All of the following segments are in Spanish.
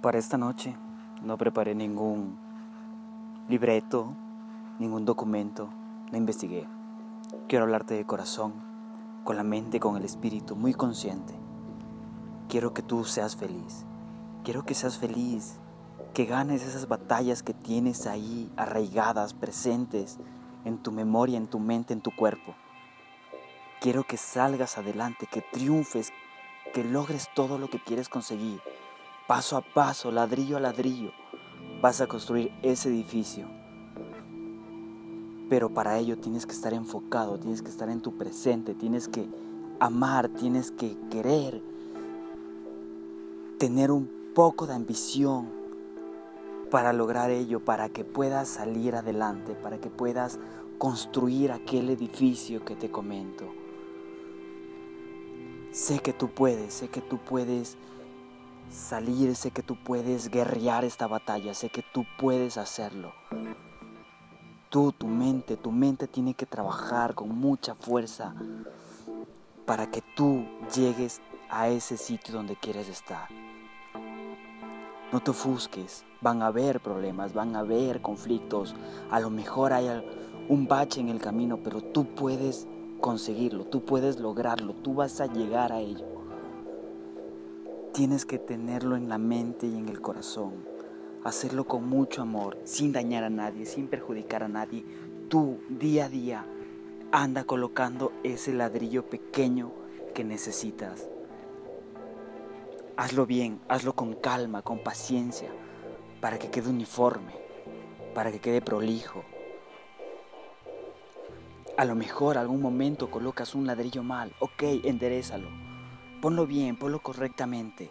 Para esta noche no preparé ningún libreto, ningún documento, no investigué. Quiero hablarte de corazón, con la mente, con el espíritu, muy consciente. Quiero que tú seas feliz. Quiero que seas feliz, que ganes esas batallas que tienes ahí arraigadas, presentes en tu memoria, en tu mente, en tu cuerpo. Quiero que salgas adelante, que triunfes, que logres todo lo que quieres conseguir paso a paso, ladrillo a ladrillo, vas a construir ese edificio. Pero para ello tienes que estar enfocado, tienes que estar en tu presente, tienes que amar, tienes que querer, tener un poco de ambición para lograr ello, para que puedas salir adelante, para que puedas construir aquel edificio que te comento. Sé que tú puedes, sé que tú puedes salir, sé que tú puedes guerrear esta batalla, sé que tú puedes hacerlo. Tú, tu mente, tu mente tiene que trabajar con mucha fuerza para que tú llegues a ese sitio donde quieres estar. No te ofusques, van a haber problemas, van a haber conflictos, a lo mejor hay un bache en el camino, pero tú puedes conseguirlo, tú puedes lograrlo, tú vas a llegar a ello. Tienes que tenerlo en la mente y en el corazón. Hacerlo con mucho amor, sin dañar a nadie, sin perjudicar a nadie. Tú, día a día, anda colocando ese ladrillo pequeño que necesitas. Hazlo bien, hazlo con calma, con paciencia, para que quede uniforme, para que quede prolijo. A lo mejor algún momento colocas un ladrillo mal, ok, enderezalo Ponlo bien, ponlo correctamente.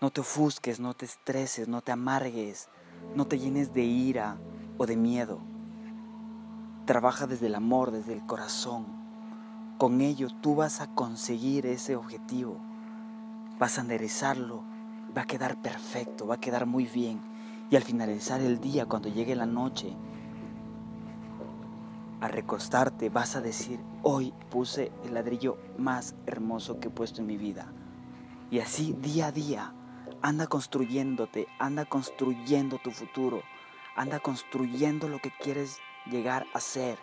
No te ofusques, no te estreses, no te amargues, no te llenes de ira o de miedo. Trabaja desde el amor, desde el corazón. Con ello tú vas a conseguir ese objetivo. Vas a enderezarlo. Va a quedar perfecto, va a quedar muy bien. Y al finalizar el día, cuando llegue la noche, a recostarte vas a decir, hoy puse el ladrillo más hermoso que he puesto en mi vida. Y así día a día, anda construyéndote, anda construyendo tu futuro, anda construyendo lo que quieres llegar a ser,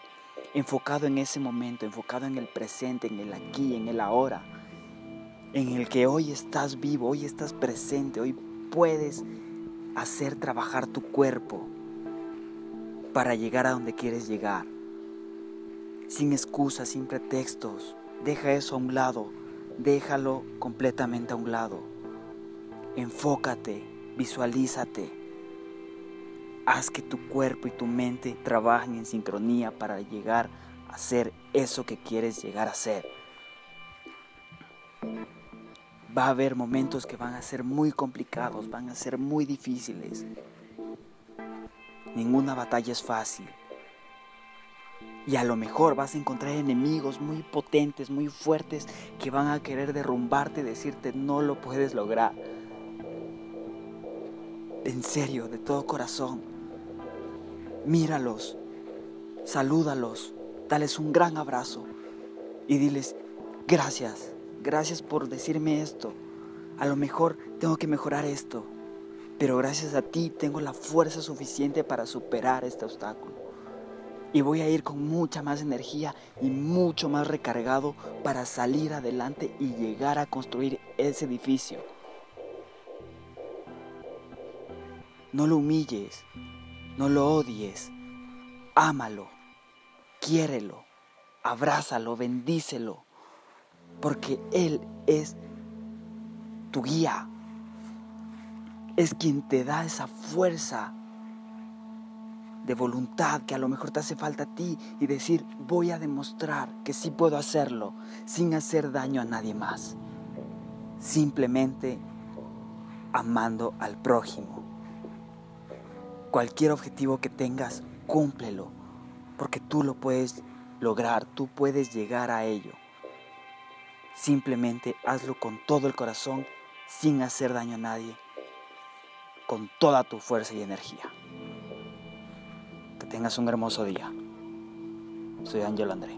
enfocado en ese momento, enfocado en el presente, en el aquí, en el ahora, en el que hoy estás vivo, hoy estás presente, hoy puedes hacer trabajar tu cuerpo para llegar a donde quieres llegar sin excusas, sin pretextos. Deja eso a un lado, déjalo completamente a un lado. Enfócate, visualízate. Haz que tu cuerpo y tu mente trabajen en sincronía para llegar a ser eso que quieres llegar a ser. Va a haber momentos que van a ser muy complicados, van a ser muy difíciles. Ninguna batalla es fácil. Y a lo mejor vas a encontrar enemigos muy potentes, muy fuertes, que van a querer derrumbarte y decirte no lo puedes lograr. En serio, de todo corazón, míralos, salúdalos, dales un gran abrazo y diles gracias, gracias por decirme esto. A lo mejor tengo que mejorar esto, pero gracias a ti tengo la fuerza suficiente para superar este obstáculo y voy a ir con mucha más energía y mucho más recargado para salir adelante y llegar a construir ese edificio. No lo humilles, no lo odies, ámalo, quiérelo, abrázalo, bendícelo, porque Él es tu guía, es quien te da esa fuerza de voluntad que a lo mejor te hace falta a ti y decir, voy a demostrar que sí puedo hacerlo sin hacer daño a nadie más. Simplemente amando al prójimo. Cualquier objetivo que tengas, cúmplelo, porque tú lo puedes lograr, tú puedes llegar a ello. Simplemente hazlo con todo el corazón, sin hacer daño a nadie, con toda tu fuerza y energía tengas un hermoso día. Soy Ángel André.